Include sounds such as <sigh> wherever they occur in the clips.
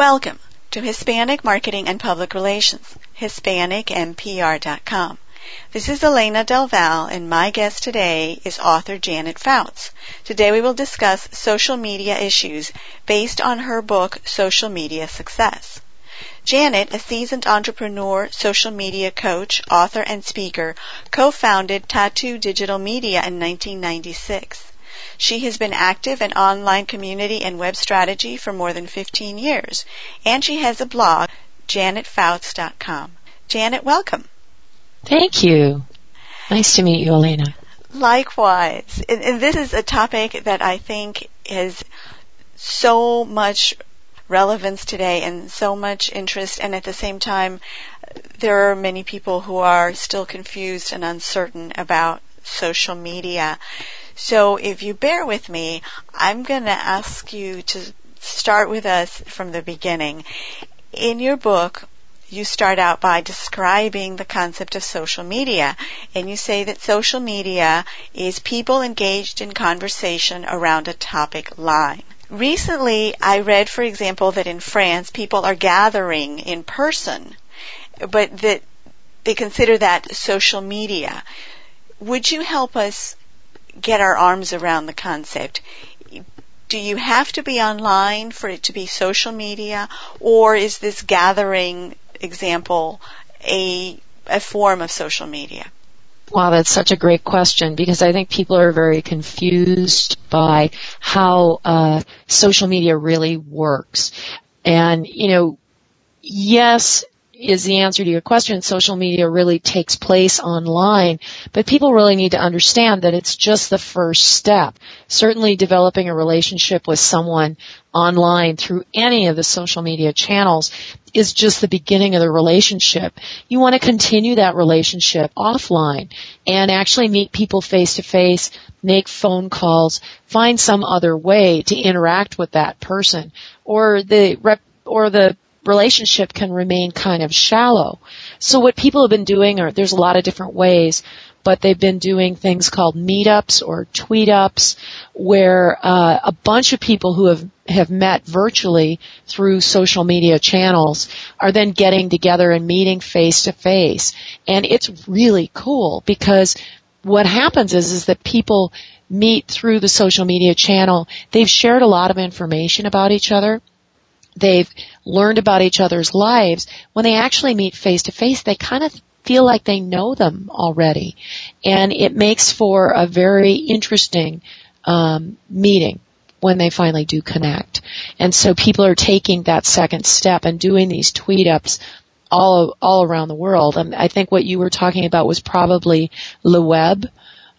Welcome to Hispanic Marketing and Public Relations, HispanicMPR.com. This is Elena del Valle, and my guest today is author Janet Fouts. Today we will discuss social media issues based on her book, Social Media Success. Janet, a seasoned entrepreneur, social media coach, author, and speaker, co-founded Tatu Digital Media in 1996. She has been active in online community and web strategy for more than 15 years, and she has a blog, janetfouts.com. Janet, welcome. Thank you. Nice to meet you, Elena. Likewise. And, and this is a topic that I think has so much relevance today and so much interest and at the same time there are many people who are still confused and uncertain about social media. So if you bear with me, I'm going to ask you to start with us from the beginning. In your book, you start out by describing the concept of social media. And you say that social media is people engaged in conversation around a topic line. Recently, I read, for example, that in France, people are gathering in person, but that they consider that social media. Would you help us get our arms around the concept. Do you have to be online for it to be social media, or is this gathering example a, a form of social media? Wow, that's such a great question because I think people are very confused by how uh, social media really works. And, you know, yes, is the answer to your question. Social media really takes place online, but people really need to understand that it's just the first step. Certainly developing a relationship with someone online through any of the social media channels is just the beginning of the relationship. You want to continue that relationship offline and actually meet people face to face, make phone calls, find some other way to interact with that person or the rep, or the relationship can remain kind of shallow. So what people have been doing are, there's a lot of different ways, but they've been doing things called meetups or tweet ups where uh, a bunch of people who have have met virtually through social media channels are then getting together and meeting face to face and it's really cool because what happens is is that people meet through the social media channel. They've shared a lot of information about each other they've learned about each other's lives, when they actually meet face to face, they kind of feel like they know them already. And it makes for a very interesting um, meeting when they finally do connect. And so people are taking that second step and doing these tweet ups all all around the world. And I think what you were talking about was probably Le Web,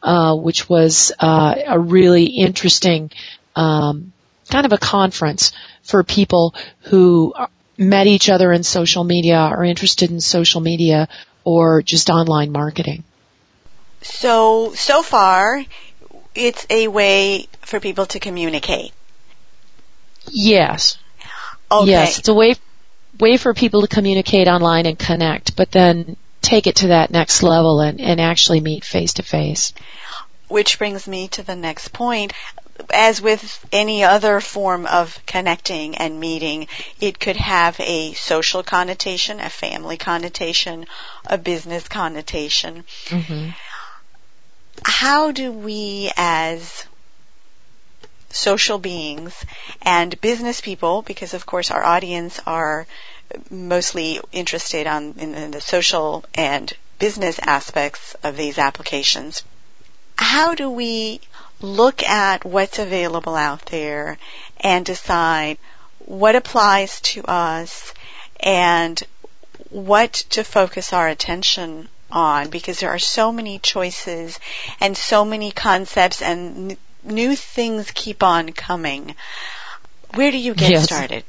uh, which was uh, a really interesting um, kind of a conference for people who met each other in social media, are interested in social media, or just online marketing. So, so far, it's a way for people to communicate. Yes. Okay. Yes, it's a way way for people to communicate online and connect, but then take it to that next level and, and actually meet face to face. Which brings me to the next point as with any other form of connecting and meeting, it could have a social connotation, a family connotation, a business connotation. Mm-hmm. How do we as social beings and business people, because of course our audience are mostly interested on in, in the social and business aspects of these applications, how do we look at what's available out there and decide what applies to us and what to focus our attention on because there are so many choices and so many concepts and n- new things keep on coming. Where do you get yes. started?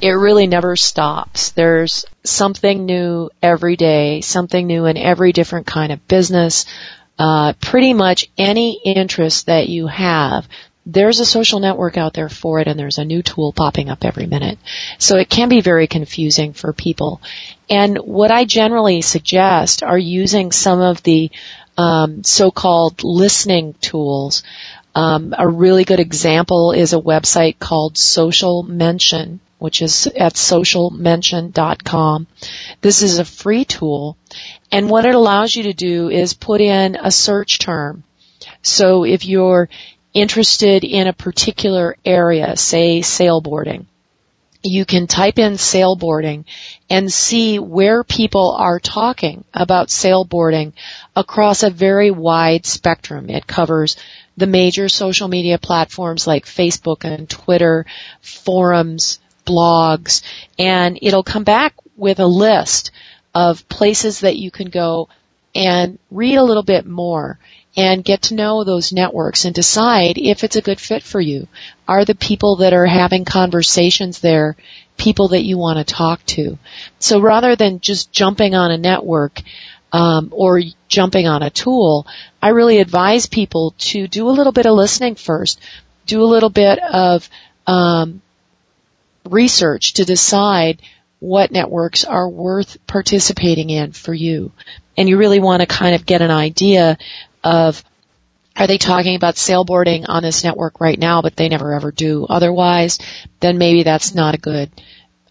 It really never stops. There's something new every day, something new in every different kind of business, uh, pretty much any interest that you have, there's a social network out there for it and there's a new tool popping up every minute. So it can be very confusing for people. And what I generally suggest are using some of the um, so-called listening tools Um, a really good example is a website called Social Mention, which is at socialmention.com. This is a free tool, and what it allows you to do is put in a search term. So if you're interested in a particular area, say sailboarding, you can type in sailboarding and see where people are talking about sailboarding across a very wide spectrum. It covers the major social media platforms like Facebook and Twitter, forums, blogs, and it'll come back with a list of places that you can go and read a little bit more and get to know those networks and decide if it's a good fit for you. Are the people that are having conversations there people that you want to talk to? So rather than just jumping on a network, um, or jumping on a tool, I really advise people to do a little bit of listening first, do a little bit of um, research to decide what networks are worth participating in for you. And you really want to kind of get an idea of are they talking about sailboarding on this network right now, but they never ever do otherwise, then maybe that's not a good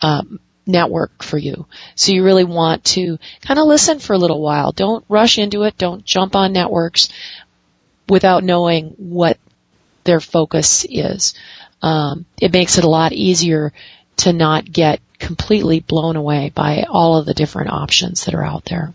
um, network for you. So you really want to kind of listen for a little while. Don't rush into it. Don't jump on networks without knowing what their focus is. Um, it makes it a lot easier to not get completely blown away by all of the different options that are out there.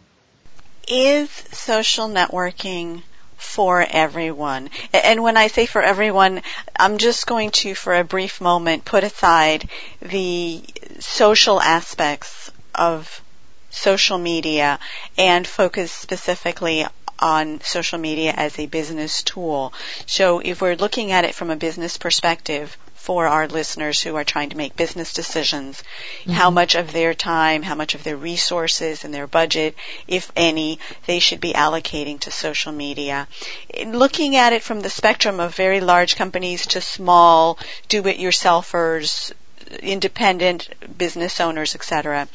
Is social networking for everyone. And when I say for everyone, I'm just going to, for a brief moment, put aside the social aspects of social media and focus specifically on social media as a business tool. So if we're looking at it from a business perspective, for our listeners who are trying to make business decisions, mm-hmm. how much of their time, how much of their resources and their budget, if any, they should be allocating to social media. Looking at it from the spectrum of very large companies to small do-it-yourselfers, independent business owners, etc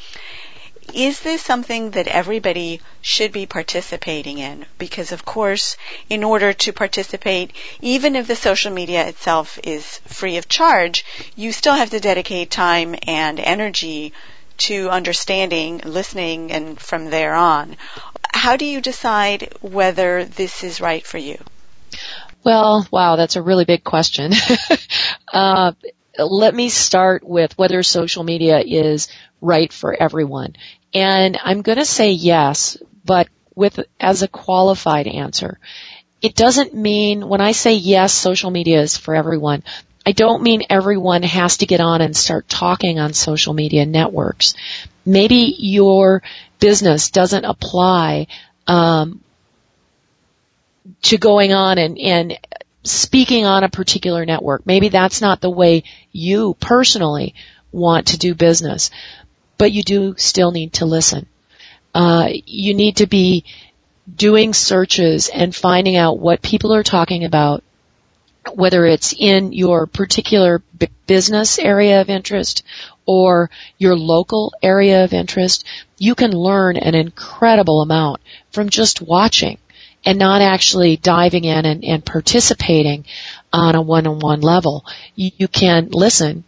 is this something that everybody should be participating in? Because of course, in order to participate, even if the social media itself is free of charge, you still have to dedicate time and energy to understanding, listening, and from there on. How do you decide whether this is right for you? Well, wow, that's a really big question. <laughs> uh, let me start with whether social media is right for everyone. And I'm going to say yes, but with as a qualified answer. It doesn't mean when I say yes, social media is for everyone. I don't mean everyone has to get on and start talking on social media networks. Maybe your business doesn't apply um, to going on and, and speaking on a particular network. Maybe that's not the way you personally want to do business but you do still need to listen. Uh, you need to be doing searches and finding out what people are talking about, whether it's in your particular b- business area of interest or your local area of interest. You can learn an incredible amount from just watching and not actually diving in and, and participating on a one-on-one level. You, you can listen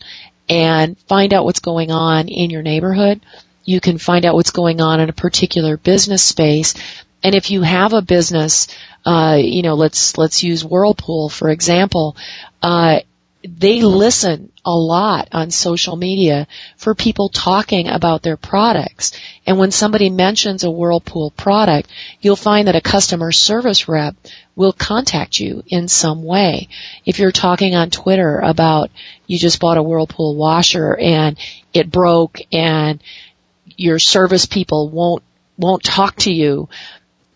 and find out what's going on in your neighborhood. You can find out what's going on in a particular business space. And if you have a business, uh, you know, let's let's use Whirlpool for example. Uh, they listen a lot on social media for people talking about their products. And when somebody mentions a Whirlpool product, you'll find that a customer service rep will contact you in some way. If you're talking on Twitter about you just bought a Whirlpool washer and it broke and your service people won't won't talk to you,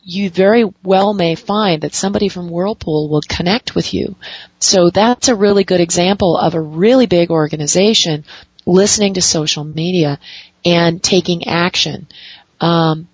you very well may find that somebody from Whirlpool will connect with you. So that's a really good example of a really big organization listening to social media and taking action. Um,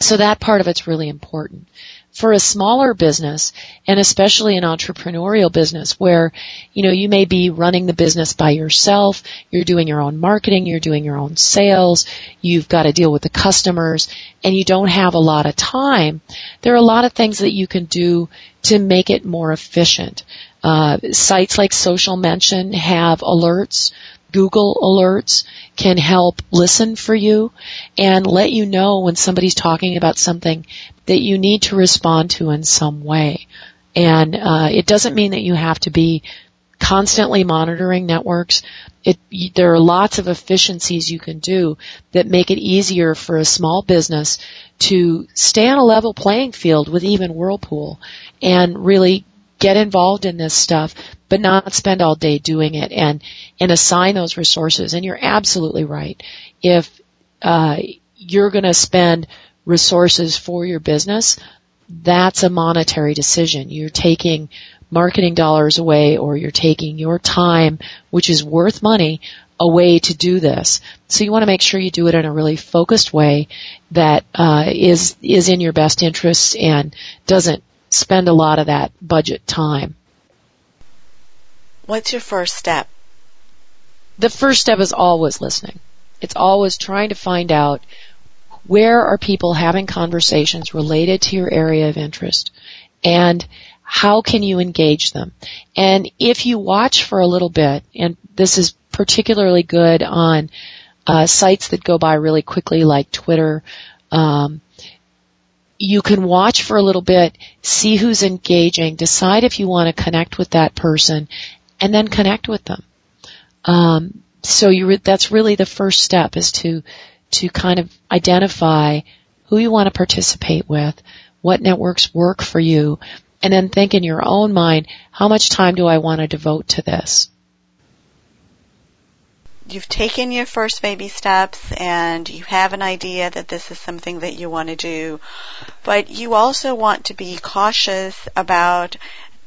so that part of it's really important for a smaller business and especially an entrepreneurial business where, you know, you may be running the business by yourself, you're doing your own marketing, you're doing your own sales, you've got to deal with the customers and you don't have a lot of time, there are a lot of things that you can do to make it more efficient. Uh, sites like Social Mention have alerts. Google alerts can help listen for you and let you know when somebody's talking about something that you need to respond to in some way. And uh, it doesn't mean that you have to be constantly monitoring networks. It, there are lots of efficiencies you can do that make it easier for a small business to stay on a level playing field with even Whirlpool and really get involved in this stuff, but not spend all day doing it and, and assign those resources. And you're absolutely right. If, uh, you're gonna spend resources for your business, that's a monetary decision. You're taking marketing dollars away or you're taking your time, which is worth money, away to do this. So you want to make sure you do it in a really focused way that uh, is is in your best interests and doesn't spend a lot of that budget time. What's your first step? The first step is always listening. It's always trying to find out where are people having conversations related to your area of interest and how can you engage them? And if you watch for a little bit, and this is particularly good on uh, sites that go by really quickly like Twitter, um, you can watch for a little bit, see who's engaging, decide if you want to connect with that person, and then connect with them. Um, so re- that's really the first step is to to kind of identify who you want to participate with, what networks work for you, and then think in your own mind, how much time do I want to devote to this? You've taken your first baby steps and you have an idea that this is something that you want to do, but you also want to be cautious about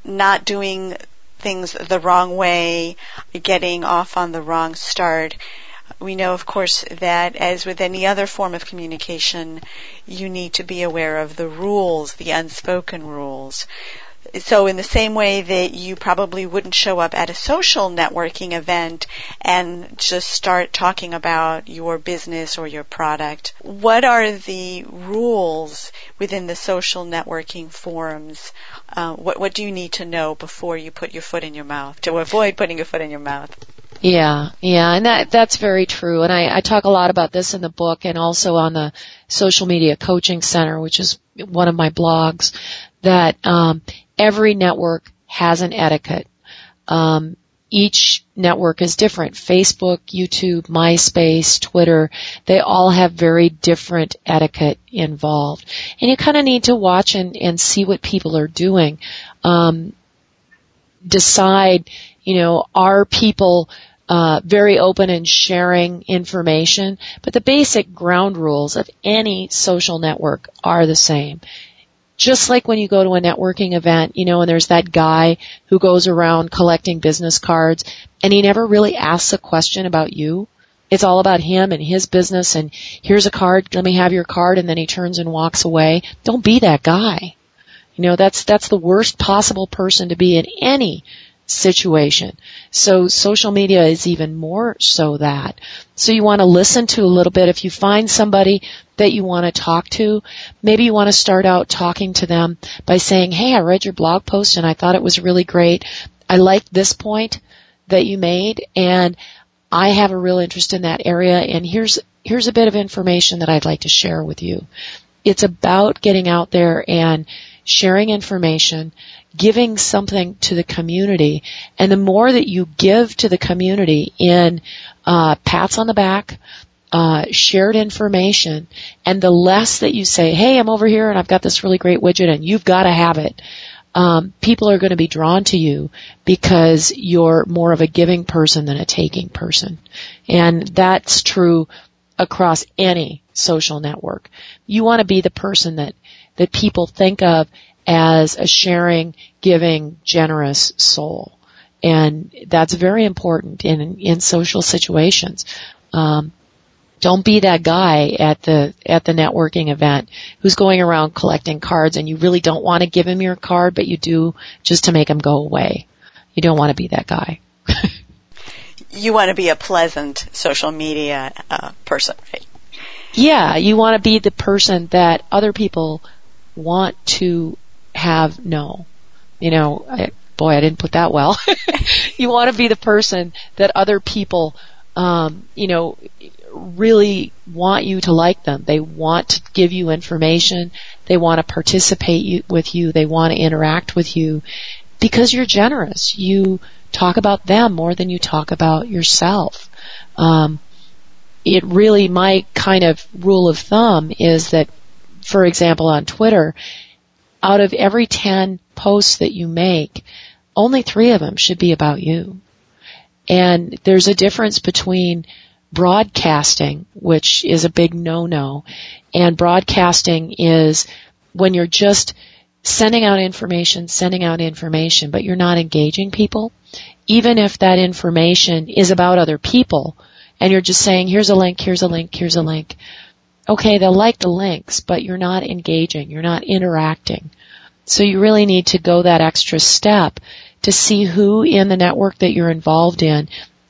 not doing things the wrong way, getting off on the wrong start. We know, of course, that as with any other form of communication, you need to be aware of the rules, the unspoken rules. So in the same way that you probably wouldn't show up at a social networking event and just start talking about your business or your product, what are the rules within the social networking forums? Uh, what, what do you need to know before you put your foot in your mouth to avoid putting your foot in your mouth? Yeah, yeah, and that that's very true. And I, I talk a lot about this in the book and also on the social media coaching center, which is one of my blogs. That um, every network has an etiquette. Um, each network is different. Facebook, YouTube, MySpace, Twitter, they all have very different etiquette involved. And you kind of need to watch and, and see what people are doing. Um, decide, you know, are people uh, very open and sharing information, but the basic ground rules of any social network are the same. Just like when you go to a networking event, you know, and there's that guy who goes around collecting business cards and he never really asks a question about you. It's all about him and his business and here's a card, let me have your card and then he turns and walks away. Don't be that guy. You know, that's, that's the worst possible person to be in any situation. So social media is even more so that. So you want to listen to a little bit. If you find somebody that you want to talk to, maybe you want to start out talking to them by saying, hey, I read your blog post and I thought it was really great. I liked this point that you made and I have a real interest in that area and here's, here's a bit of information that I'd like to share with you. It's about getting out there and sharing information, giving something to the community, and the more that you give to the community in uh, pats on the back, uh, shared information, and the less that you say, "Hey, I'm over here and I've got this really great widget, and you've got to have it," um, people are going to be drawn to you because you're more of a giving person than a taking person, and that's true across any social network. You want to be the person that that people think of as a sharing, giving, generous soul. And that's very important in, in social situations. Um, don't be that guy at the at the networking event who's going around collecting cards and you really don't want to give him your card but you do just to make him go away. You don't want to be that guy. <laughs> you want to be a pleasant social media uh, person, right? Yeah, you want to be the person that other people want to have no. You know, I, boy, I didn't put that well. <laughs> you want to be the person that other people, um, you know, really want you to like them. They want to give you information. They want to participate you, with you. They want to interact with you because you're generous. You talk about them more than you talk about yourself. Um, it really, my kind of rule of thumb is that, for example, on Twitter, out of every 10 posts that you make, only three of them should be about you. And there's a difference between broadcasting, which is a big no-no, and broadcasting is when you're just sending out information, sending out information, but you're not engaging people. Even if that information is about other people, and you're just saying, here's a link, here's a link, here's a link. Okay, they'll like the links, but you're not engaging, you're not interacting. So you really need to go that extra step to see who in the network that you're involved in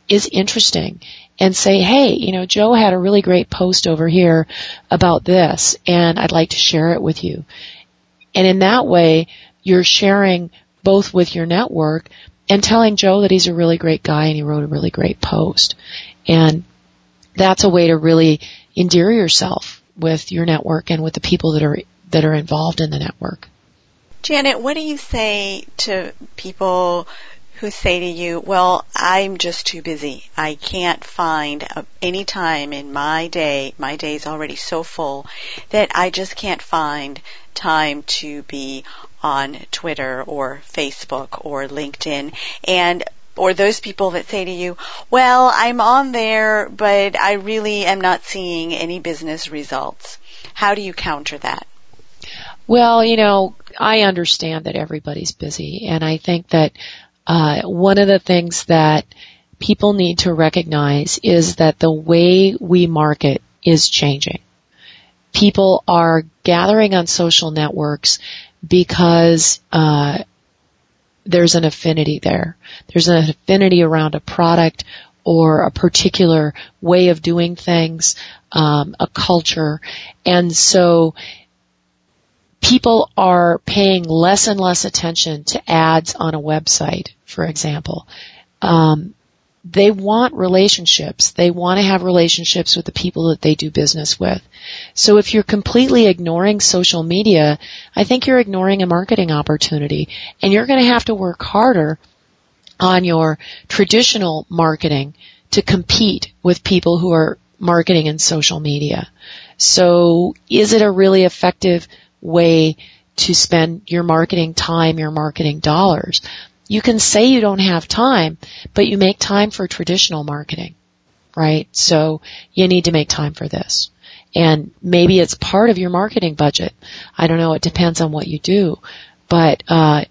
is interesting and say, hey, you know, Joe had a really great post over here about this and I'd like to share it with you. And in that way, you're sharing both with your network and telling Joe that he's a really great guy and he wrote a really great post. And that's a way to really endear yourself with your network and with the people that are that are involved in the network. Janet, what do you say to people who say to you, well, I'm just too busy. I can't find any time in my day, my day is already so full that I just can't find time to be on Twitter or Facebook or LinkedIn and or those people that say to you, well, I'm on there, but I really am not seeing any business results. How do you counter that? Well, you know, I understand that everybody's busy and I think that uh, one of the things that people need to recognize is that the way we market is changing. People are gathering on social networks because uh, there's an affinity there. There's an affinity around a product or a particular way of doing things, um, a culture, and so people are paying less and less attention to ads on a website, for example. Um, they want relationships. They want to have relationships with the people that they do business with. So if you're completely ignoring social media, I think you're ignoring a marketing opportunity and you're going to have to work harder on your traditional marketing to compete with people who are marketing in social media. So is it a really effective way to spend your marketing time, your marketing dollars. You can say you don't have time, but you make time for traditional marketing, right? So you need to make time for this. And maybe it's part of your marketing budget. I don't know. It depends on what you do. But, uh,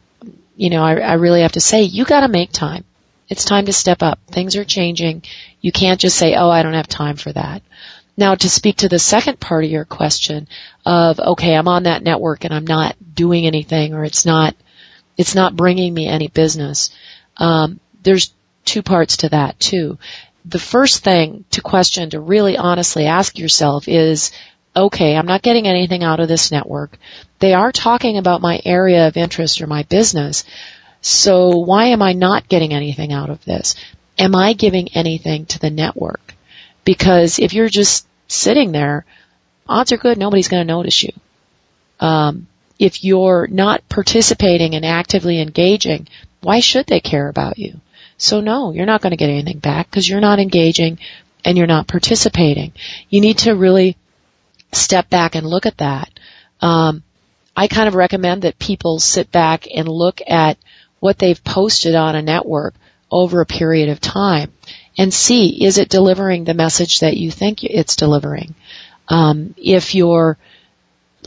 you know, I, I really have to say, you gotta make time. It's time to step up. Things are changing. You can't just say, oh, I don't have time for that. Now to speak to the second part of your question of, okay, I'm on that network and I'm not doing anything or it's not, it's not bringing me any business. Um, there's two parts to that too. The first thing to question to really honestly ask yourself is, okay, I'm not getting anything out of this network. They are talking about my area of interest or my business. So why am I not getting anything out of this? Am I giving anything to the network? Because if you're just sitting there, odds are good nobody's going to notice you. Um, if you're not participating and actively engaging, why should they care about you? So no, you're not going to get anything back because you're not engaging and you're not participating. You need to really step back and look at that. Um, I kind of recommend that people sit back and look at what they've posted on a network over a period of time and see is it delivering the message that you think it's delivering. Um, if your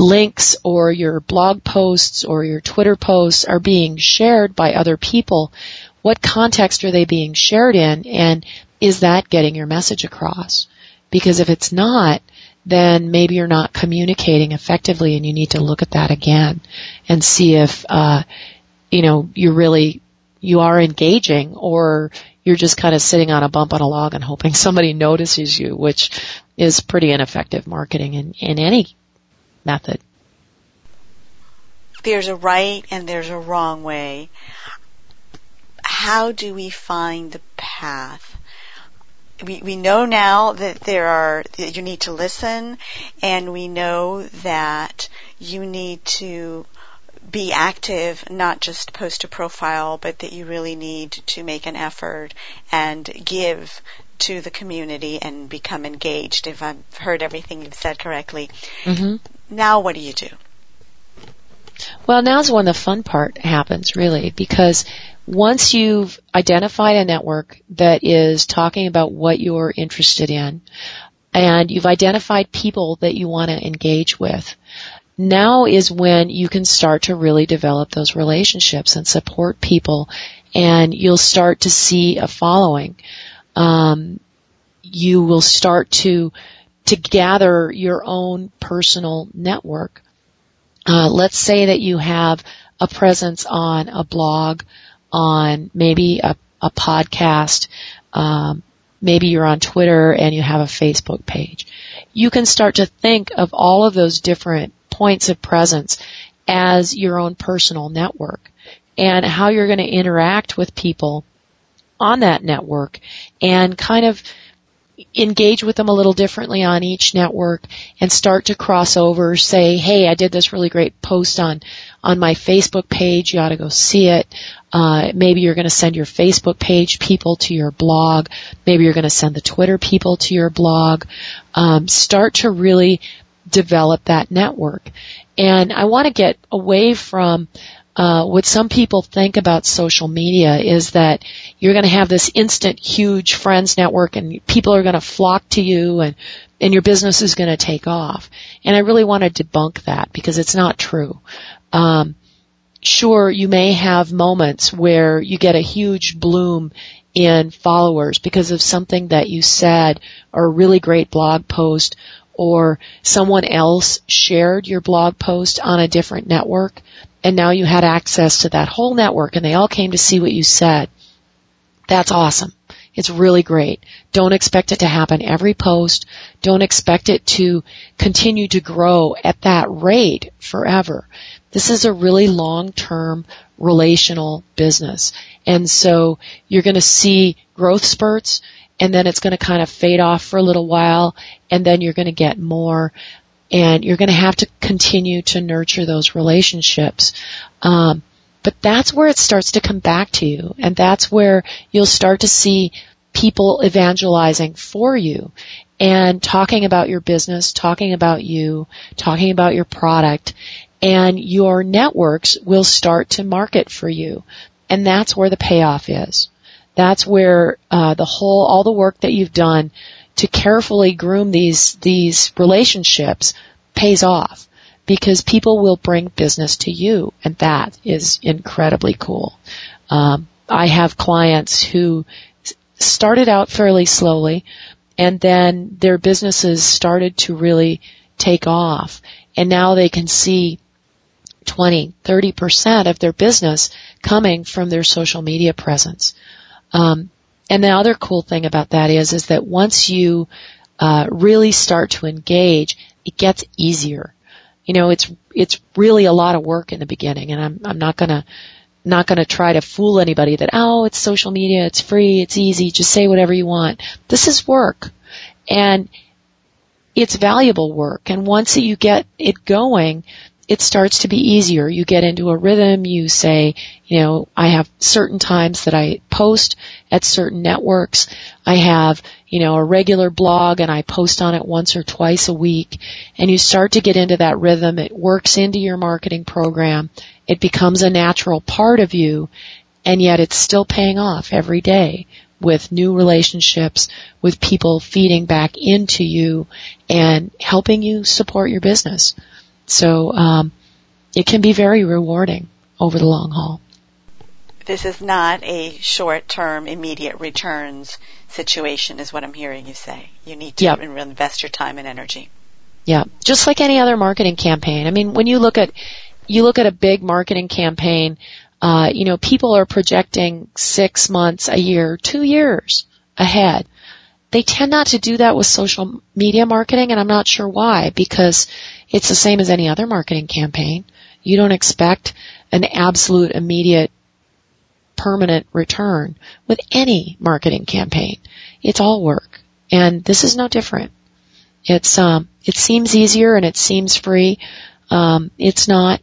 links or your blog posts or your Twitter posts are being shared by other people, what context are they being shared in, and is that getting your message across? Because if it's not, then maybe you're not communicating effectively, and you need to look at that again and see if uh, you know you're really you are engaging or you're just kind of sitting on a bump on a log and hoping somebody <laughs> notices you, which is pretty ineffective marketing in, in any method. There's a right and there's a wrong way. how do we find the path? We, we know now that there are, that you need to listen and we know that you need to be active, not just post a profile, but that you really need to make an effort and give to the community and become engaged, if I've heard everything you've said correctly. Mm-hmm. Now what do you do? Well, now's when the fun part happens, really, because once you've identified a network that is talking about what you're interested in, and you've identified people that you want to engage with, now is when you can start to really develop those relationships and support people and you'll start to see a following. Um, you will start to to gather your own personal network. Uh, let's say that you have a presence on a blog, on maybe a, a podcast, um, maybe you're on Twitter and you have a Facebook page. You can start to think of all of those different points of presence as your own personal network and how you're going to interact with people on that network and kind of engage with them a little differently on each network and start to cross over say hey i did this really great post on on my facebook page. You ought to go see it. Uh, maybe you're going to send your facebook page people to your blog. Maybe you're going to send the twitter people to your blog. Um, start to really develop that network. And I want to get away from uh, what some people think about social media is that you're going to have this instant huge friends network and people are going to flock to you and and your business is going to take off. And I really want to debunk that because it's not true. Um, sure, you may have moments where you get a huge bloom in followers because of something that you said or a really great blog post or someone else shared your blog post on a different network and now you had access to that whole network and they all came to see what you said. That's awesome. It's really great. Don't expect it to happen every post. Don't expect it to continue to grow at that rate forever. This is a really long-term relational business. And so you're going to see growth spurts and then it's going to kind of fade off for a little while and then you're going to get more and you're going to have to continue to nurture those relationships. Um, but that's where it starts to come back to you and that's where you'll start to see people evangelizing for you and talking about your business, talking about you, talking about your product, and your networks will start to market for you. And that's where the payoff is that's where uh, the whole all the work that you've done to carefully groom these these relationships pays off because people will bring business to you and that is incredibly cool. Um, I have clients who started out fairly slowly and then their businesses started to really take off and now they can see 20, 30% of their business coming from their social media presence. Um, and the other cool thing about that is, is that once you uh, really start to engage, it gets easier. You know, it's it's really a lot of work in the beginning, and I'm I'm not gonna not gonna try to fool anybody that oh it's social media, it's free, it's easy, just say whatever you want. This is work, and it's valuable work. And once you get it going, it starts to be easier. You get into a rhythm. You say, you know, I have certain times that I post at certain networks. I have, you know, a regular blog and I post on it once or twice a week. And you start to get into that rhythm. It works into your marketing program. It becomes a natural part of you. And yet it's still paying off every day with new relationships, with people feeding back into you and helping you support your business. So um, it can be very rewarding over the long haul. This is not a short-term, immediate returns situation, is what I'm hearing you say. You need to yep. invest your time and energy. Yeah, just like any other marketing campaign. I mean, when you look at you look at a big marketing campaign, uh, you know, people are projecting six months, a year, two years ahead. They tend not to do that with social media marketing, and I'm not sure why, because it's the same as any other marketing campaign. You don't expect an absolute immediate permanent return with any marketing campaign. It's all work. And this is no different. It's, um, it seems easier and it seems free. Um, it's not,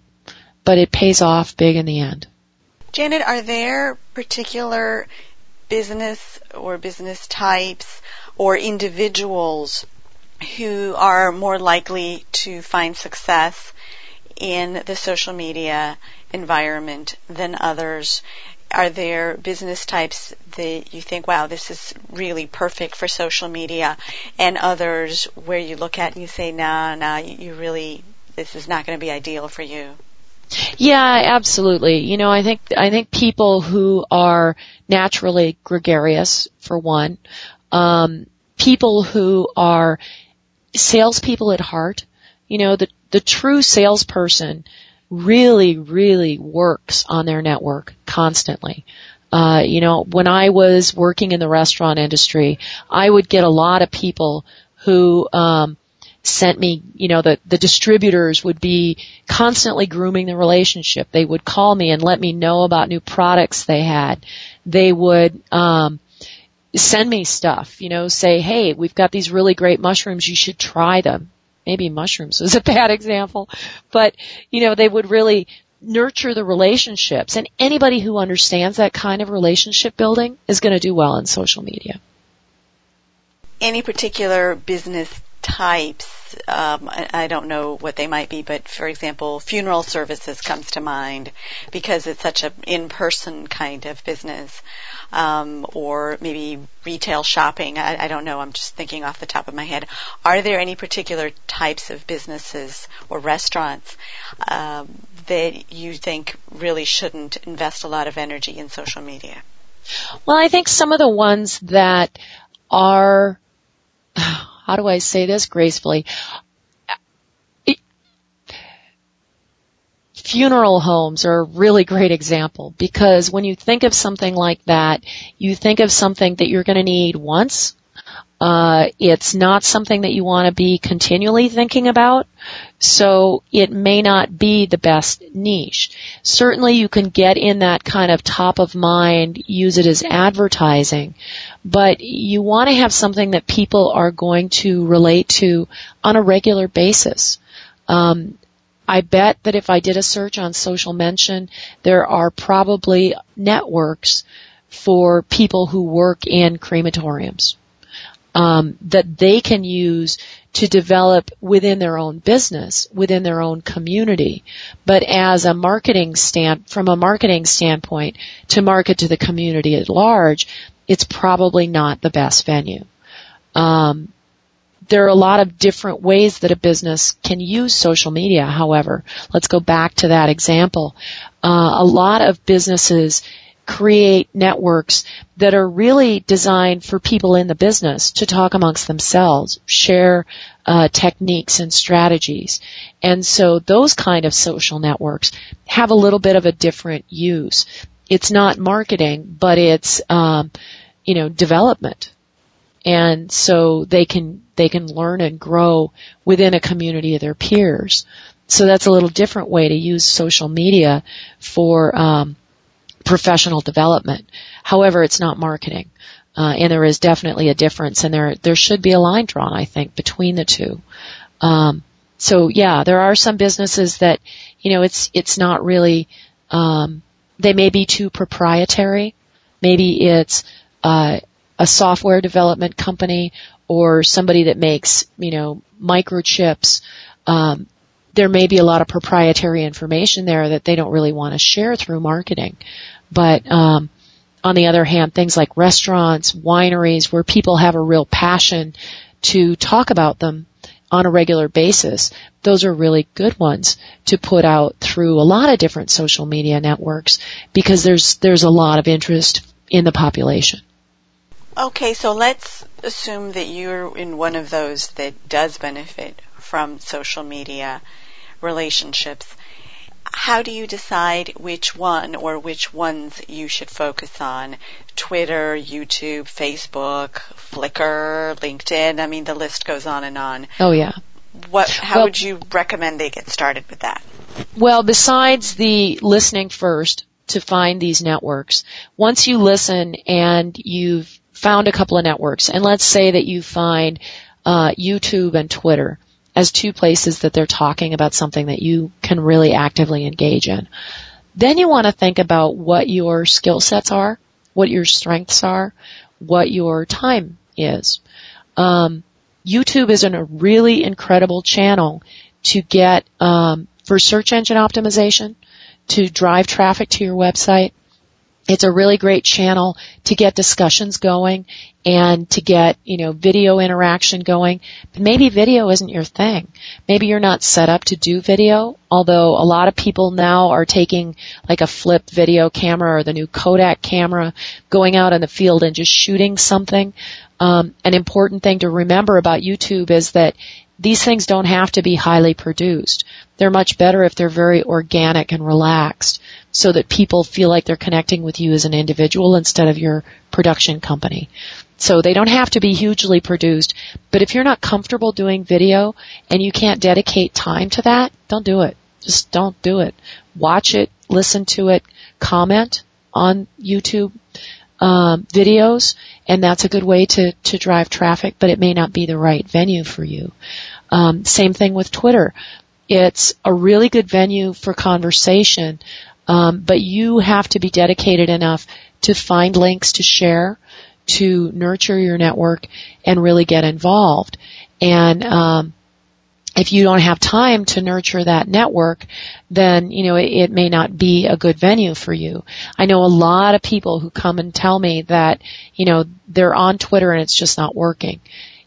but it pays off big in the end. Janet, are there particular business or business types or individuals who are more likely to find success in the social media environment than others? Are there business types that you think, wow, this is really perfect for social media, and others where you look at and you say, nah, nah, you really, this is not going to be ideal for you? Yeah, absolutely. You know, I think I think people who are naturally gregarious, for one, um, people who are salespeople at heart. You know, the the true salesperson really, really works on their network constantly. Uh, you know, when I was working in the restaurant industry, I would get a lot of people who um, sent me, you know, the, the distributors would be constantly grooming the relationship. They would call me and let me know about new products they had. They would, um, send me stuff, you know, say, hey, we've got these really great mushrooms, you should try them. Maybe mushrooms <laughs> was a bad example, but, you know, they would really nurture the relationships and anybody who understands that kind of relationship building is going to do well in social media. Any particular business types, um, I, don't know what they might be, but for example, funeral services comes to mind because it's such an in-person kind of business, um, or maybe retail shopping. I, I don't know. I'm just thinking off the top of my head. Are there any particular types of businesses or restaurants um, that you think really shouldn't invest a lot of energy in social media? Well, I think some of the ones that are how do I say this gracefully? funeral homes are a really great example because when you think of something like that, you think of something that you're going to need once. Uh, it's not something that you want to be continually thinking about. So it may not be the best niche. Certainly you can get in that kind of top of mind, use it as advertising, but you want to have something that people are going to relate to on a regular basis. Um, I bet that if I did a search on social mention, there are probably networks for people who work in crematoriums um, that they can use to develop within their own business, within their own community. But as a marketing stand, from a marketing standpoint, to market to the community at large, it's probably not the best venue. Um, there are a lot of different ways that a business can use social media. However, let's go back to that example. Uh, a lot of businesses create networks that are really designed for people in the business to talk amongst themselves, share uh, techniques and strategies. And so those kind of social networks have a little bit of a different use. It's not marketing, but it's um, you know development. And so they can they can learn and grow within a community of their peers. So that's a little different way to use social media for um, professional development. However, it's not marketing. Uh, and there is definitely a difference and there, there should be a line drawn, I think, between the two. Um, so yeah, there are some businesses that, you know, it's, it's not really, um, they may be too proprietary. Maybe it's, uh, a software development company or somebody that makes, you know, microchips. Um, there may be a lot of proprietary information there that they don't really want to share through marketing. But um, on the other hand, things like restaurants, wineries, where people have a real passion to talk about them on a regular basis, those are really good ones to put out through a lot of different social media networks because there's there's a lot of interest in the population. Okay, so let's assume that you're in one of those that does benefit from social media relationships how do you decide which one or which ones you should focus on? Twitter, YouTube, Facebook, Flickr, LinkedIn. I mean, the list goes on and on. Oh yeah. What? How well, would you recommend they get started with that? Well, besides the listening first to find these networks. Once you listen and you've found a couple of networks, and let's say that you find uh, YouTube and Twitter as two places that they're talking about something that you can really actively engage in. Then you want to think about what your skill sets are, what your strengths are, what your time is. Um, YouTube is a really incredible channel to get um, for search engine optimization, to drive traffic to your website. It's a really great channel to get discussions going and to get, you know, video interaction going. But maybe video isn't your thing. Maybe you're not set up to do video, although a lot of people now are taking like a flip video camera or the new Kodak camera, going out in the field and just shooting something. Um, an important thing to remember about YouTube is that these things don't have to be highly produced. They're much better if they're very organic and relaxed so that people feel like they're connecting with you as an individual instead of your production company. So they don't have to be hugely produced, but if you're not comfortable doing video and you can't dedicate time to that, don't do it. Just don't do it. Watch it, listen to it, comment on YouTube um, videos, and that's a good way to to drive traffic. But it may not be the right venue for you. Um, same thing with Twitter. It's a really good venue for conversation, um, but you have to be dedicated enough to find links to share, to nurture your network, and really get involved. And um, if you don't have time to nurture that network, then, you know, it, it, may not be a good venue for you. I know a lot of people who come and tell me that, you know, they're on Twitter and it's just not working.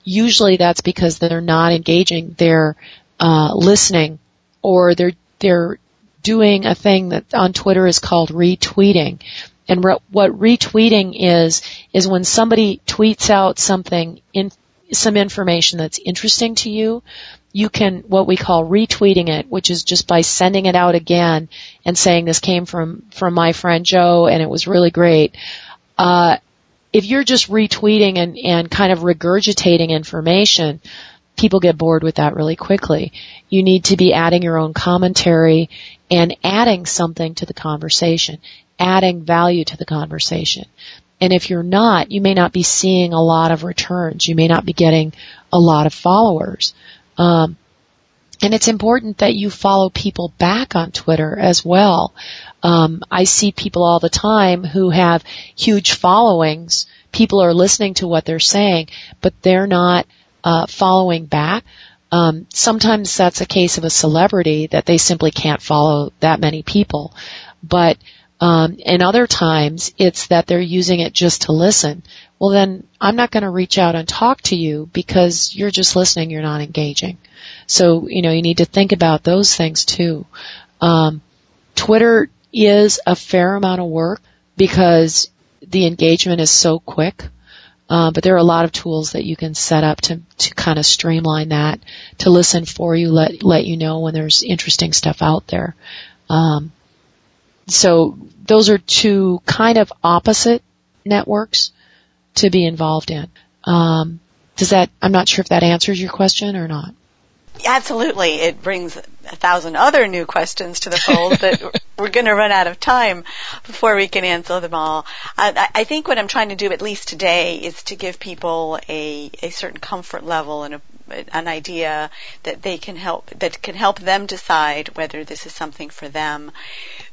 Usually that's because they're not engaging, they're, uh, listening or they're, they're doing a thing that on Twitter is called retweeting. And re- what retweeting is, is when somebody tweets out something in, some information that's interesting to you, you can what we call retweeting it, which is just by sending it out again and saying this came from from my friend Joe and it was really great. Uh, if you're just retweeting and, and kind of regurgitating information, people get bored with that really quickly. You need to be adding your own commentary and adding something to the conversation, adding value to the conversation. And if you're not, you may not be seeing a lot of returns. You may not be getting a lot of followers. Um, and it's important that you follow people back on Twitter as well. Um, I see people all the time who have huge followings. People are listening to what they're saying, but they're not uh, following back. Um, sometimes that's a case of a celebrity that they simply can't follow that many people. But um, and other times it's that they're using it just to listen. Well, then I'm not going to reach out and talk to you because you're just listening. You're not engaging. So you know you need to think about those things too. Um, Twitter is a fair amount of work because the engagement is so quick. Uh, but there are a lot of tools that you can set up to to kind of streamline that, to listen for you, let let you know when there's interesting stuff out there. Um, so those are two kind of opposite networks to be involved in. Um, does that? I'm not sure if that answers your question or not. Absolutely, it brings a thousand other new questions to the fold, but <laughs> we're going to run out of time before we can answer them all. I, I, think what I'm trying to do, at least today, is to give people a, a certain comfort level and a, an idea that they can help that can help them decide whether this is something for them.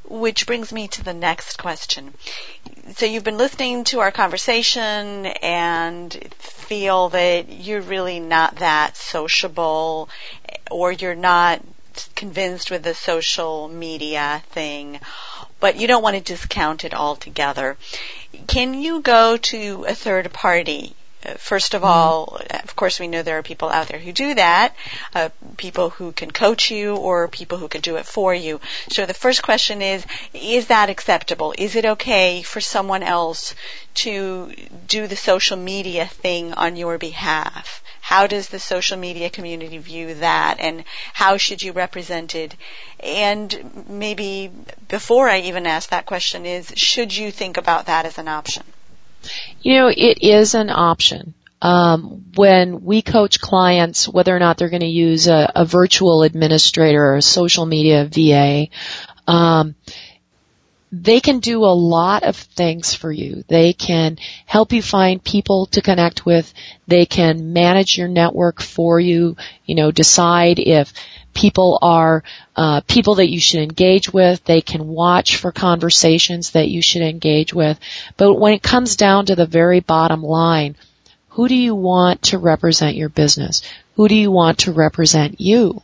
Which brings me to the next question. So you've been listening to our conversation and feel that you're really not that sociable or you're not convinced with the social media thing, but you don't want to discount it altogether. Can you go to a third party First of all, of course, we know there are people out there who do that, uh, people who can coach you or people who can do it for you. So the first question is, is that acceptable? Is it okay for someone else to do the social media thing on your behalf? How does the social media community view that and how should you represent it? And maybe before I even ask that question is, should you think about that as an option? You know, it is an option. Um, when we coach clients, whether or not they're going to use a, a, virtual administrator or a social media VA, um, they can do a lot of things for you. They can help you find people to connect with. They can manage your network for you, you know, decide if people are uh, people that you should engage with. They can watch for conversations that you should engage with. But when it comes down to the very bottom line, who do you want to represent your business? Who do you want to represent you?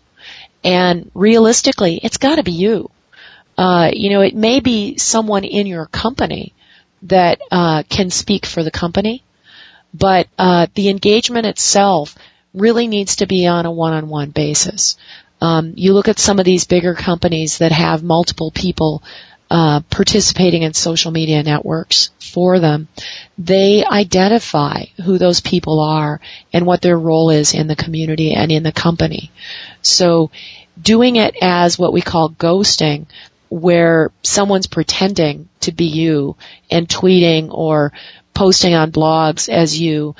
And realistically, it's got to be you. Uh, you know, it may be someone in your company that uh, can speak for the company, but uh, the engagement itself really needs to be on a one-on-one basis. Um, you look at some of these bigger companies that have multiple people uh, participating in social media networks for them. They identify who those people are and what their role is in the community and in the company. So doing it as what we call ghosting, where someone's pretending to be you and tweeting or posting on blogs as you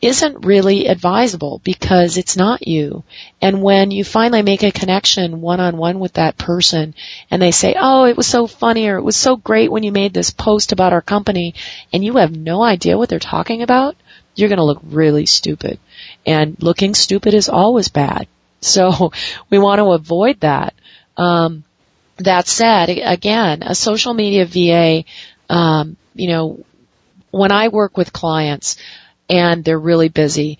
isn't really advisable because it's not you. And when you finally make a connection one on one with that person and they say, oh, it was so funny or it was so great when you made this post about our company and you have no idea what they're talking about, you're going to look really stupid. And looking stupid is always bad. So <laughs> we want to avoid that. Um, that said, again, a social media VA, um, you know, when I work with clients and they're really busy,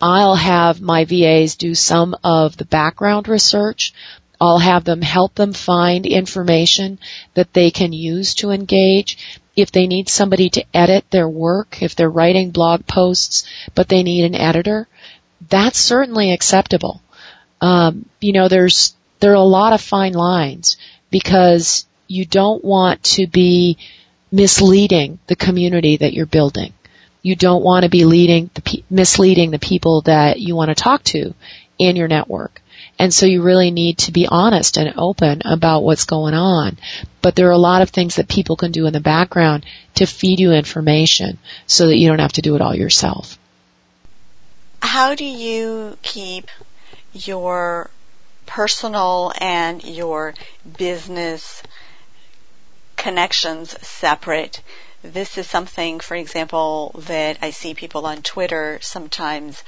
I'll have my VAs do some of the background research. I'll have them help them find information that they can use to engage. If they need somebody to edit their work, if they're writing blog posts, but they need an editor, that's certainly acceptable. Um, you know, there's there are a lot of fine lines because you don't want to be misleading the community that you're building. You don't want to be leading the, misleading the people that you want to talk to in your network. And so you really need to be honest and open about what's going on. But there are a lot of things that people can do in the background to feed you information so that you don't have to do it all yourself. How do you keep your personal and your business connections separate. This is something, for example, that I see people on Twitter sometimes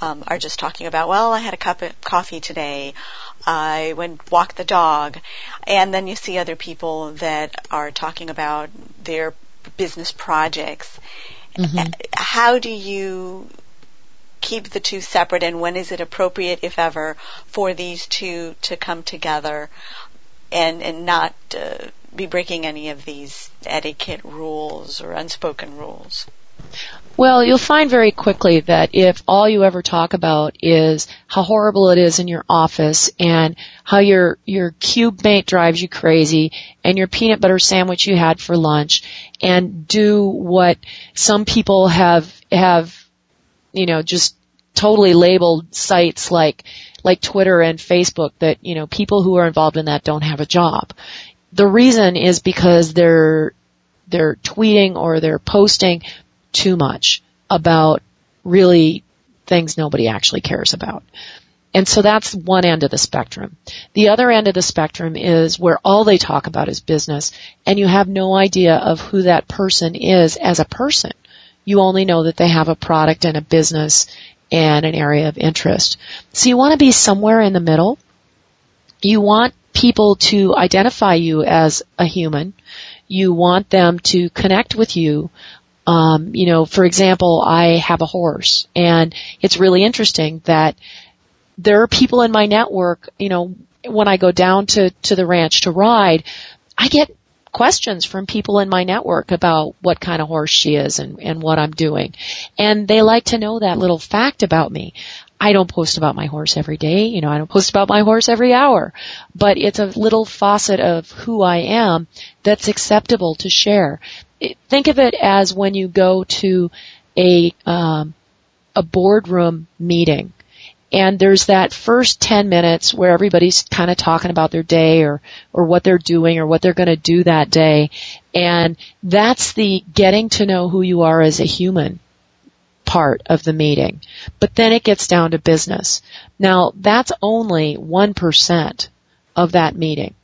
um, are just talking about. Well, I had a cup of coffee today. I went walk the dog, and then you see other people that are talking about their business projects. Mm-hmm. How do you keep the two separate and when is it appropriate, if ever, for these two to come together and, and not uh, be breaking any of these etiquette rules or unspoken rules? Well, you'll find very quickly that if all you ever talk about is how horrible it is in your office and how your your cube mate drives you crazy and your peanut butter sandwich you had for lunch and do what some people have have you know, just totally labeled sites like like Twitter and Facebook that, you know, people who are involved in that don't have a job. The reason is because they're they're tweeting or they're posting too much about really things nobody actually cares about. And so that's one end of the spectrum. The other end of the spectrum is where all they talk about is business and you have no idea of who that person is as a person. You only know that they have a product and a business and an area of interest. So you want to be somewhere in the middle. You want people to identify you as a human. You want them to connect with you. Um, you know, for example, I have a horse and it's really interesting that there are people in my network, you know, when I go down to, to the ranch to ride, I get questions from people in my network about what kind of horse she is and, and what I'm doing. And they like to know that little fact about me. I don't post about my horse every day, you know, I don't post about my horse every hour, but it's a little faucet of who I am that's acceptable to share. Think of it as when you go to a, um, a boardroom meeting and there's that first 10 minutes where everybody's kind of talking about their day or, or what they're doing or what they're going to do that day. And that's the getting to know who you are as a human part of the meeting. But then it gets down to business. Now that's only 1% of that meeting.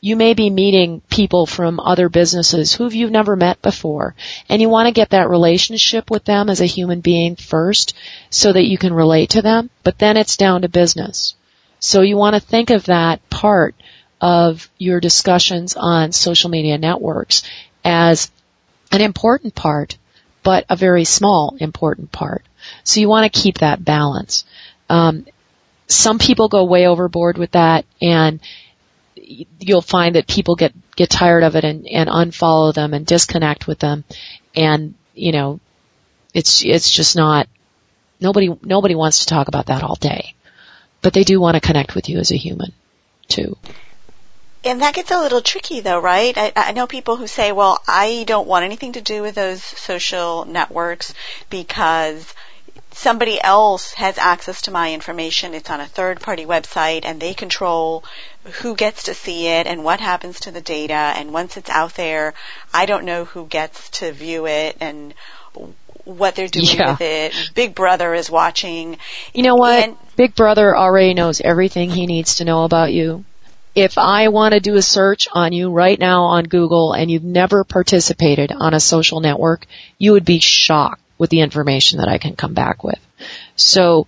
you may be meeting people from other businesses who you've never met before. And you want to get that relationship with them as a human being first so that you can relate to them. But then it's down to business. So you want to think of that part of your discussions on social media networks as an important part, but a very small important part. So you want to keep that balance. Um, some people go way overboard with that and you'll find that people get get tired of it and, and unfollow them and disconnect with them, and you know, it's it's just not nobody nobody wants to talk about that all day, but they do want to connect with you as a human, too. And that gets a little tricky though, right? I, I know people who say, well, I don't want anything to do with those social networks because somebody else has access to my information. It's on a third party website and they control who gets to see it and what happens to the data. And once it's out there, I don't know who gets to view it and what they're doing yeah. with it. Big Brother is watching. You know what? And Big Brother already knows everything he needs to know about you. If I want to do a search on you right now on Google and you've never participated on a social network, you would be shocked with the information that I can come back with. So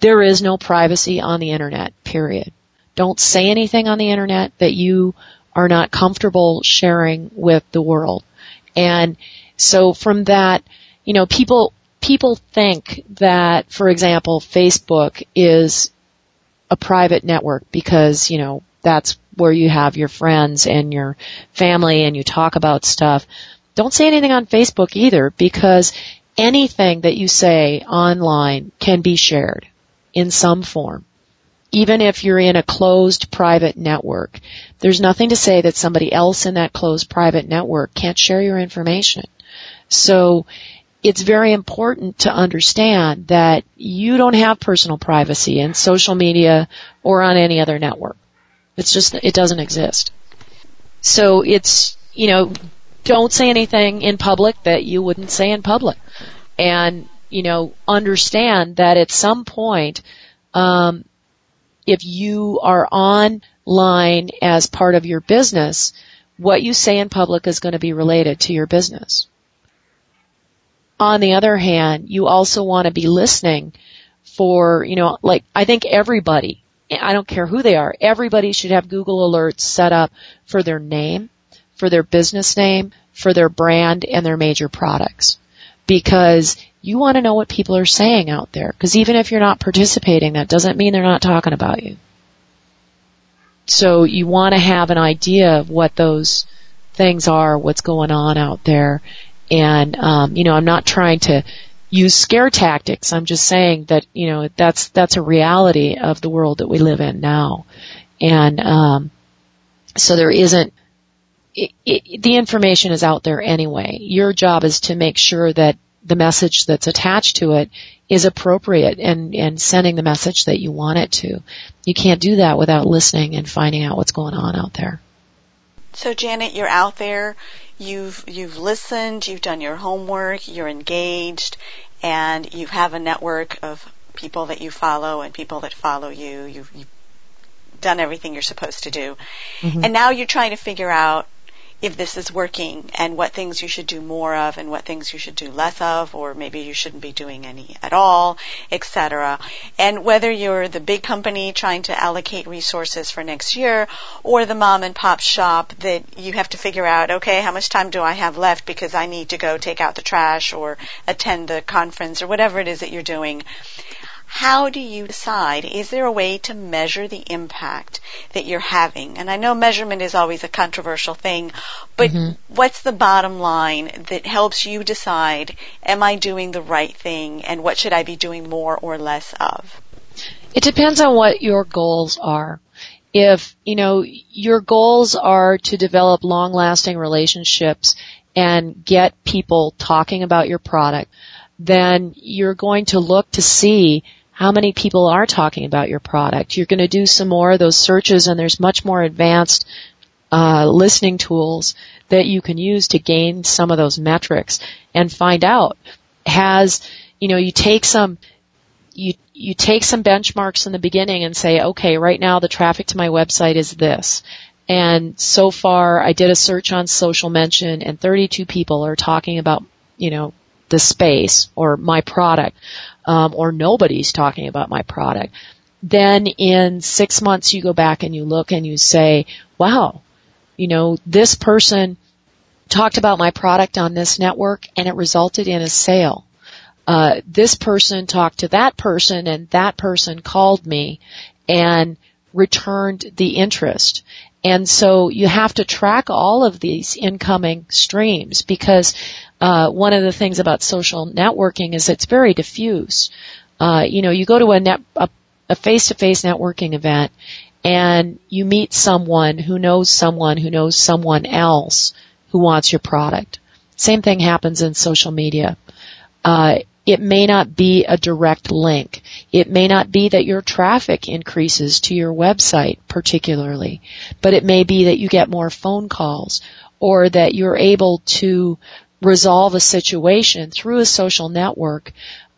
there is no privacy on the internet, period. Don't say anything on the internet that you are not comfortable sharing with the world. And so from that, you know, people, people think that, for example, Facebook is a private network because, you know, that's where you have your friends and your family and you talk about stuff. Don't say anything on Facebook either because anything that you say online can be shared in some form even if you're in a closed private network. There's nothing to say that somebody else in that closed private network can't share your information. So it's very important to understand that you don't have personal privacy in social media or on any other network. It's just, it doesn't exist. So it's, you know, don't say anything in public that you wouldn't say in public. And, you know, understand that at some point, um, if you are online as part of your business, what you say in public is going to be related to your business. On the other hand, you also want to be listening for, you know, like, I think everybody, I don't care who they are, everybody should have Google alerts set up for their name, for their business name, for their brand, and their major products. Because you want to know what people are saying out there. Because even if you're not participating, that doesn't mean they're not talking about you. So you want to have an idea of what those things are, what's going on out there. And, um, you know, I'm not trying to use scare tactics. I'm just saying that, you know, that's, that's a reality of the world that we live in now. And, um, so there isn't, it, it, the information is out there anyway. Your job is to make sure that the message that's attached to it is appropriate and, and sending the message that you want it to. You can't do that without listening and finding out what's going on out there. So Janet, you're out there, you've, you've listened, you've done your homework, you're engaged, and you have a network of people that you follow and people that follow you. You've, you've done everything you're supposed to do. Mm-hmm. And now you're trying to figure out if this is working and what things you should do more of and what things you should do less of or maybe you shouldn't be doing any at all, etc. And whether you're the big company trying to allocate resources for next year or the mom and pop shop that you have to figure out, okay, how much time do I have left because I need to go take out the trash or attend the conference or whatever it is that you're doing how do you decide? Is there a way to measure the impact that you're having? And I know measurement is always a controversial thing, but mm-hmm. what's the bottom line that helps you decide, am I doing the right thing and what should I be doing more or less of? It depends on what your goals are. If, you know, your goals are to develop long lasting relationships and get people talking about your product, then you're going to look to see how many people are talking about your product. You're going to do some more of those searches and there's much more advanced uh, listening tools that you can use to gain some of those metrics and find out has, you know, you take some, you, you take some benchmarks in the beginning and say, okay, right now the traffic to my website is this. And so far, I did a search on social mention and 32 people are talking about, you know, the space or my product, um, or nobody's talking about my product. Then in six months you go back and you look and you say, wow, you know, this person talked about my product on this network and it resulted in a sale. Uh, this person talked to that person and that person called me and returned the interest. And so you have to track all of these incoming streams because uh, one of the things about social networking is it's very diffuse. Uh, you know, you go to a net a, a face-to-face networking event and you meet someone who knows someone who knows someone else who wants your product. Same thing happens in social media. Uh, it may not be a direct link. It may not be that your traffic increases to your website particularly, but it may be that you get more phone calls or that you're able to resolve a situation through a social network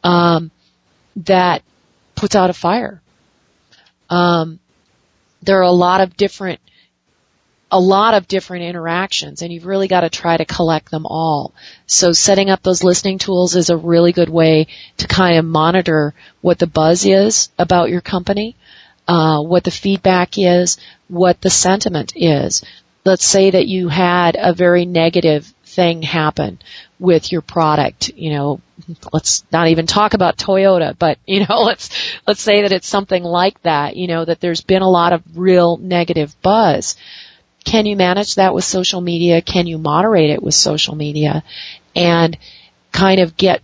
um, that puts out a fire. Um, there are a lot of different a lot of different interactions and you've really got to try to collect them all. So setting up those listening tools is a really good way to kind of monitor what the buzz is about your company, uh, what the feedback is, what the sentiment is. Let's say that you had a very negative thing happen with your product, you know, let's not even talk about Toyota, but you know, <laughs> let's, let's say that it's something like that, you know, that there's been a lot of real negative buzz can you manage that with social media? Can you moderate it with social media? And kind of get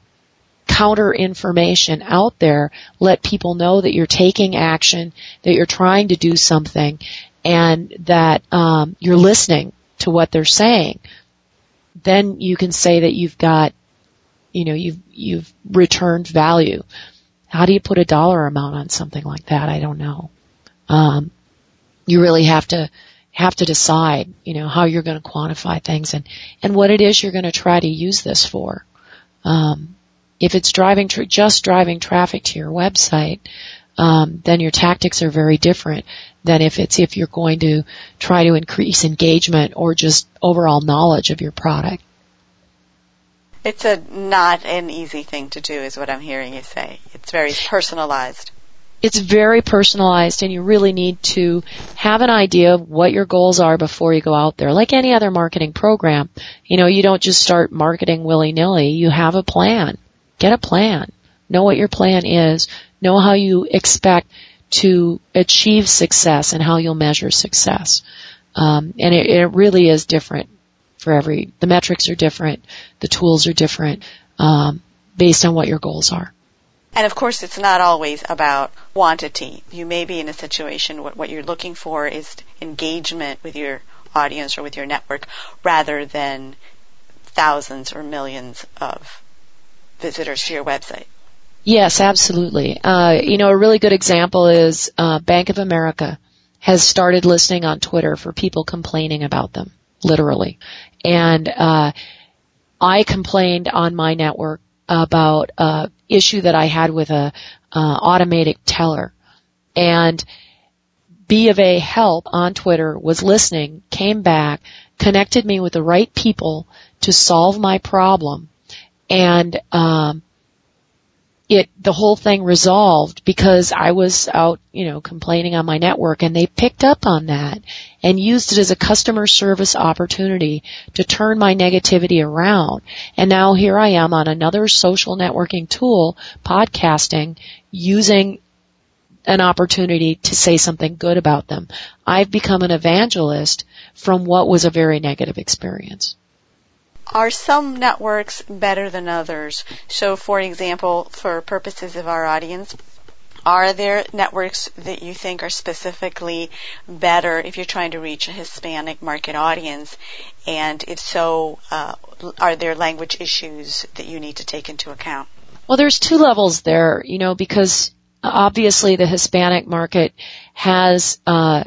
counter information out there, let people know that you're taking action, that you're trying to do something, and that um, you're listening to what they're saying. Then you can say that you've got, you know, you've you've returned value. How do you put a dollar amount on something like that? I don't know. Um, you really have to have to decide, you know, how you're going to quantify things and, and what it is you're going to try to use this for. Um, if it's driving, just driving traffic to your website, um, then your tactics are very different than if it's if you're going to try to increase engagement or just overall knowledge of your product. It's a not an easy thing to do, is what I'm hearing you say. It's very personalized it's very personalized and you really need to have an idea of what your goals are before you go out there. Like any other marketing program, you know, you don't just start marketing willy-nilly. You have a plan. Get a plan. Know what your plan is. Know how you expect to achieve success and how you'll measure success. Um, and it, it, really is different for every, the metrics are different, the tools are different, um, based on what your goals are. And of course, it's not always about quantity. You may be in a situation what, what you're looking for is engagement with your audience or with your network rather than thousands or millions of visitors to your website. Yes, absolutely. Uh, you know, a really good example is uh, Bank of America has started listening on Twitter for people complaining about them, literally. And uh, I complained on my network about a issue that I had with a uh, automated teller, and B of A Help on Twitter was listening, came back, connected me with the right people to solve my problem, and um, it the whole thing resolved because I was out, you know, complaining on my network and they picked up on that and used it as a customer service opportunity to turn my negativity around. And now here I am on another social networking tool, podcasting, using an opportunity to say something good about them. I've become an evangelist from what was a very negative experience are some networks better than others? So, for example, for purposes of our audience, are there networks that you think are specifically better if you're trying to reach a Hispanic market audience? And if so, uh, are there language issues that you need to take into account? Well, there's two levels there, you know, because obviously the Hispanic market has uh,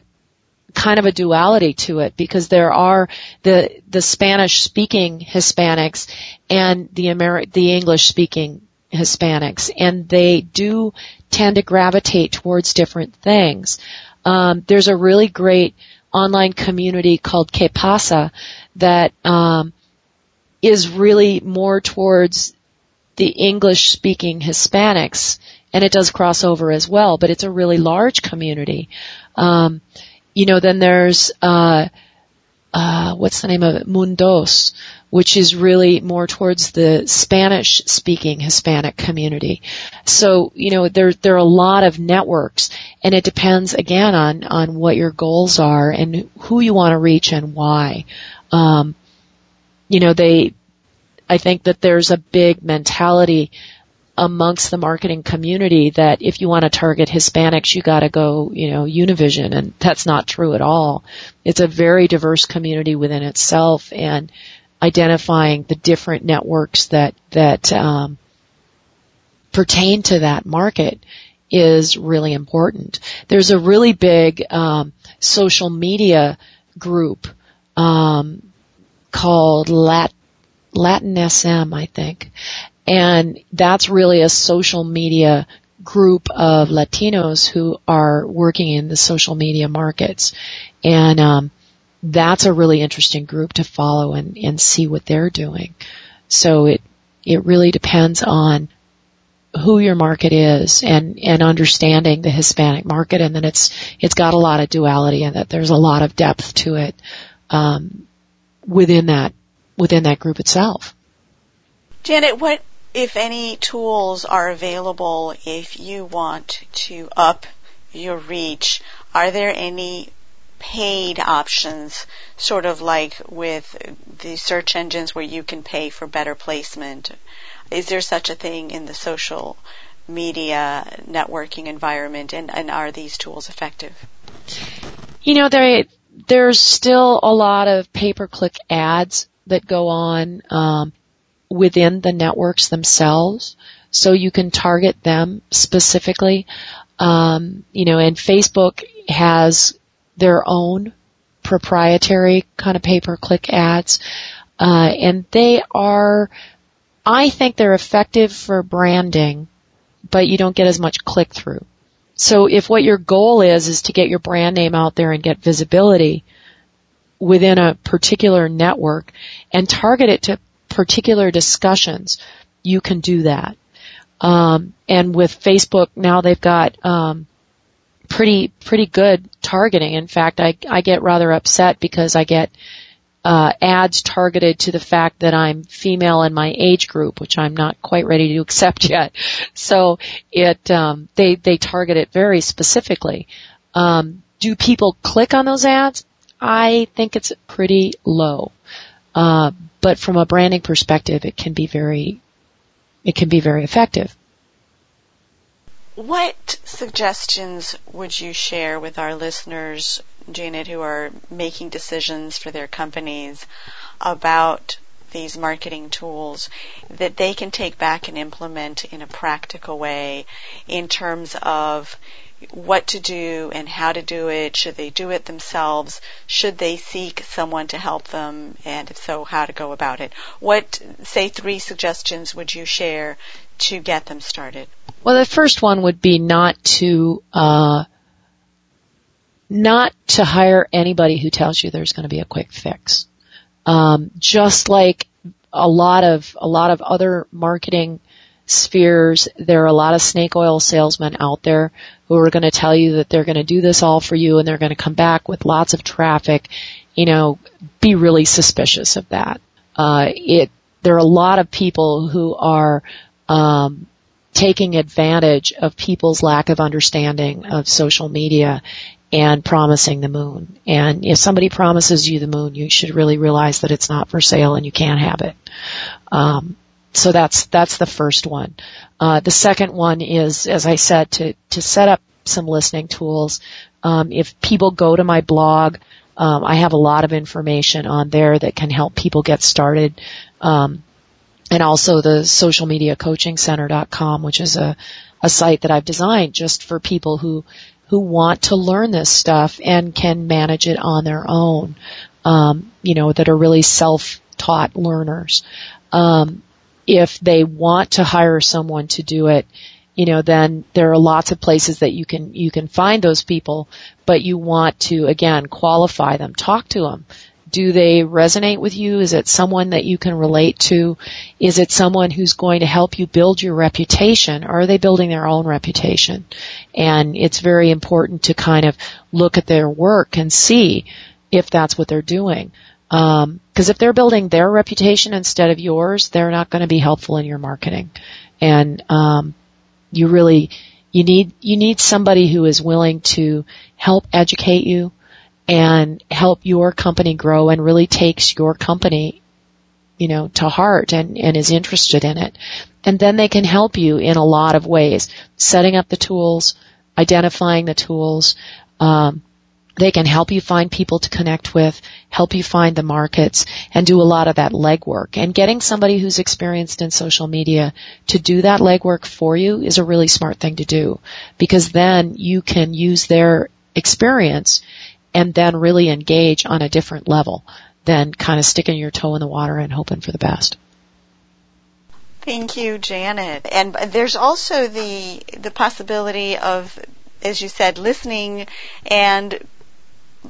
kind of a duality to it because there are the the Spanish speaking Hispanics and the Ameri- the English speaking Hispanics and they do tend to gravitate towards different things. Um, there's a really great online community called Que Pasa that um, is really more towards the English speaking Hispanics and it does cross over as well, but it's a really large community. Um, you know, then there's uh, uh, what's the name of it? Mundos, which is really more towards the Spanish speaking Hispanic community. So, you know, there, there are a lot of networks and it depends again on, on what your goals are and who you want to reach and why. Um, you know, they, I think that there's a big mentality amongst the marketing community that if you want to target Hispanics, you got to go, you know, Univision, and that's not true at all. It's a very diverse community within itself, and identifying the different networks that that um, pertain to that market is really important. There's a really big um, social media group um, called Lat- Latin SM, I think, and that's really a social media group of Latinos who are working in the social media markets. And um, that's a really interesting group to follow and, and see what they're doing. So it it really depends on who your market is and, and understanding the Hispanic market and then it's it's got a lot of duality and that there's a lot of depth to it um, within that within that group itself. Janet, what if any tools are available if you want to up your reach, are there any paid options, sort of like with the search engines where you can pay for better placement? Is there such a thing in the social media networking environment and, and are these tools effective? You know, there, there's still a lot of pay-per-click ads that go on. Um, within the networks themselves. So you can target them specifically. Um, you know, and Facebook has their own proprietary kind of pay-per-click ads. Uh, and they are, I think they're effective for branding, but you don't get as much click through. So if what your goal is, is to get your brand name out there and get visibility within a particular network and target it to particular discussions, you can do that. Um, and with Facebook now they've got um, pretty pretty good targeting. In fact, I I get rather upset because I get uh, ads targeted to the fact that I'm female in my age group, which I'm not quite ready to <laughs> accept yet. So it um, they they target it very specifically. Um, do people click on those ads? I think it's pretty low. Uh, but from a branding perspective, it can be very, it can be very effective. What suggestions would you share with our listeners, Janet, who are making decisions for their companies about these marketing tools that they can take back and implement in a practical way in terms of what to do and how to do it. Should they do it themselves? Should they seek someone to help them? And if so, how to go about it? What, say, three suggestions would you share to get them started? Well, the first one would be not to, uh, not to hire anybody who tells you there's going to be a quick fix. Um, just like a lot of a lot of other marketing spheres. There are a lot of snake oil salesmen out there who are going to tell you that they're going to do this all for you and they're going to come back with lots of traffic. You know, be really suspicious of that. Uh, it, there are a lot of people who are, um, taking advantage of people's lack of understanding of social media and promising the moon. And if somebody promises you the moon, you should really realize that it's not for sale and you can't have it. Um, so that's that's the first one. Uh, the second one is, as I said, to to set up some listening tools. Um, if people go to my blog, um, I have a lot of information on there that can help people get started. Um, and also the socialmediacoachingcenter.com, which is a, a site that I've designed just for people who who want to learn this stuff and can manage it on their own. Um, you know, that are really self-taught learners. Um, if they want to hire someone to do it, you know, then there are lots of places that you can, you can find those people, but you want to, again, qualify them, talk to them. Do they resonate with you? Is it someone that you can relate to? Is it someone who's going to help you build your reputation or are they building their own reputation? And it's very important to kind of look at their work and see if that's what they're doing. Because um, if they're building their reputation instead of yours, they're not going to be helpful in your marketing. And um, you really you need you need somebody who is willing to help educate you and help your company grow and really takes your company you know to heart and and is interested in it and then they can help you in a lot of ways setting up the tools identifying the tools um, they can help you find people to connect with, help you find the markets, and do a lot of that legwork. And getting somebody who's experienced in social media to do that legwork for you is a really smart thing to do. Because then you can use their experience and then really engage on a different level than kind of sticking your toe in the water and hoping for the best. Thank you, Janet. And there's also the the possibility of as you said, listening and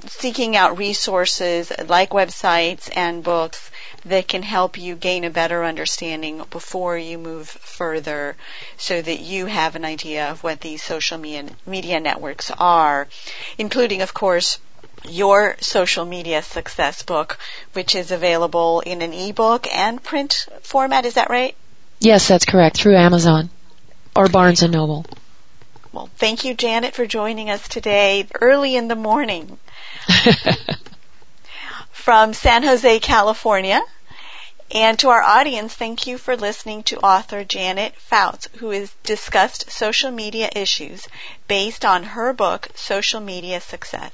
seeking out resources like websites and books that can help you gain a better understanding before you move further so that you have an idea of what these social media networks are, including, of course, your social media success book, which is available in an ebook and print format. Is that right? Yes, that's correct. Through Amazon or Barnes and Noble. Well, thank you, Janet, for joining us today early in the morning <laughs> from San Jose, California. And to our audience, thank you for listening to author Janet Fouts, who has discussed social media issues based on her book, Social Media Success.